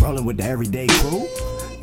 rolling with the everyday crew.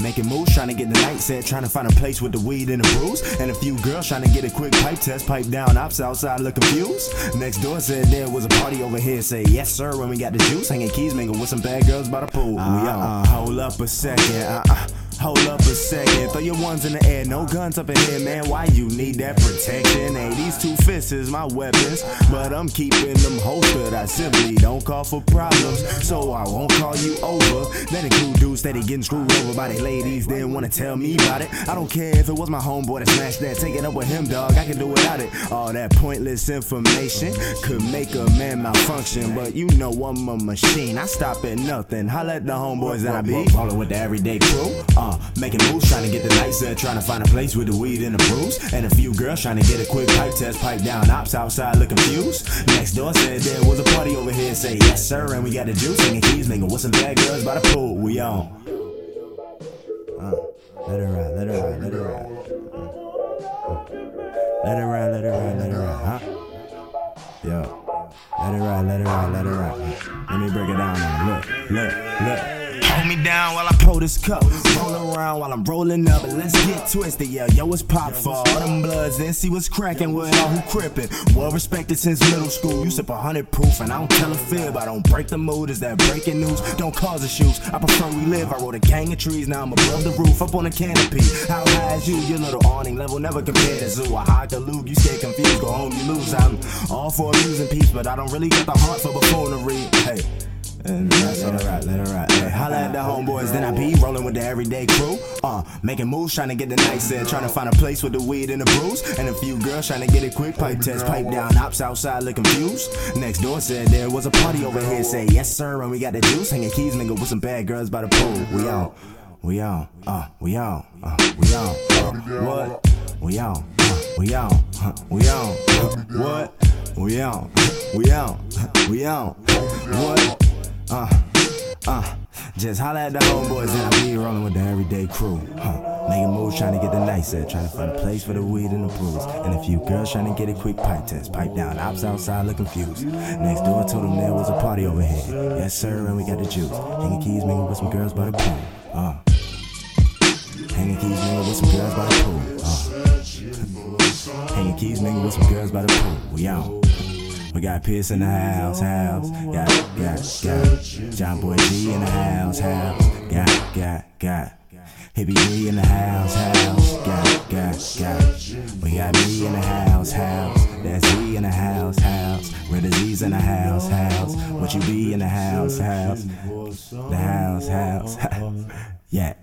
Making moves, trying to get the night set, trying to find a place with the weed and the brews. And a few girls trying to get a quick pipe test, pipe down, ops outside look confused. Next door said there was a party over here, say yes sir when we got the juice. Hanging keys, mingle with some bad girls by the pool. Uh, we uh, hold up a second, uh, uh. Hold up a second, throw your ones in the air, no guns up in here, man. Why you need that protection? Hey, these two fists is my weapons, but I'm keeping them holstered. I simply don't call for problems, so I won't call you over. That include dudes steady getting screwed over by the ladies, didn't wanna tell me about it. I don't care if it was my homeboy that smashed that, take it up with him, dog. I can do without it. All that pointless information could make a man malfunction, but you know I'm a machine. I stop at nothing. Holla at the homeboys that I be rolling with the everyday crew. Uh, making moves, trying to get the night set, trying to find a place with the weed and the brews. And a few girls trying to get a quick pipe test, pipe down, ops outside looking confused. Next door said there was a party over here, say yes sir, and we got the juice, singing keys, nigga, with some bad girls by the pool, we on. Uh, let it ride, let it ride, let it ride. Uh, let it ride, let it ride, let it ride, huh? Yo, let it ride, let it ride, let it ride. Let me break it down now. Look, look, look. Hold me down while I pour this cup. Roll around while I'm rolling up. And let's get twisted, yeah. Yo, it's pop for all them bloods. And see what's cracking with all who crippin'. Well respected since middle school. You sip a hundred proof, and I don't tell a fib. I don't break the mood. Is that breaking news? Don't cause issues. I prefer we live. I wrote a gang of trees. Now I'm above the roof, up on a canopy. How high is you? Your little awning level never compare to zoo. I hide the Luke. You stay confused. Go home, you lose. I'm all for amusing peace, but I don't really got the heart for buffoonery. Hey. And that's let it ride, let it ride. Hey, the homeboys, then I be rolling with the everyday crew. Uh, making moves, trying to get the night set, trying to find a place with the weed and the brews. And a few girls trying to get a quick pipe test, pipe down, ops outside look confused. Next door said there was a party over here, say yes sir, and we got the juice. Hanging keys, nigga, with some bad girls by the pool. We on, we on, uh, we on, uh, we on, uh, what? We on, uh, we on, uh, we on, uh, what? We on, we on, we on, what? Uh, uh, just holla at the homeboys and I be rolling with the everyday crew. Huh. Making moves, trying to get the night set, trying to find a place for the weed and the brews. And a few girls trying to get a quick pipe test. Pipe down, ops outside look confused. Next door told them there was a party over here. Yes, sir, and we got the juice. Hanging keys, mingle with some girls by the pool. Uh. Hanging keys, mingle with some girls by the pool. Uh. Hanging keys, mingle with some girls by the pool. We out. We got Pierce in the house, house. Got, got, got. John Boy G in the house, house. Got, got, got. Hippie D in the house, house. Got, got, got. We got me in the house, house. That's Z in the house, house. Red Z's in the house, house. What you be in the house, house. The house, house. yeah.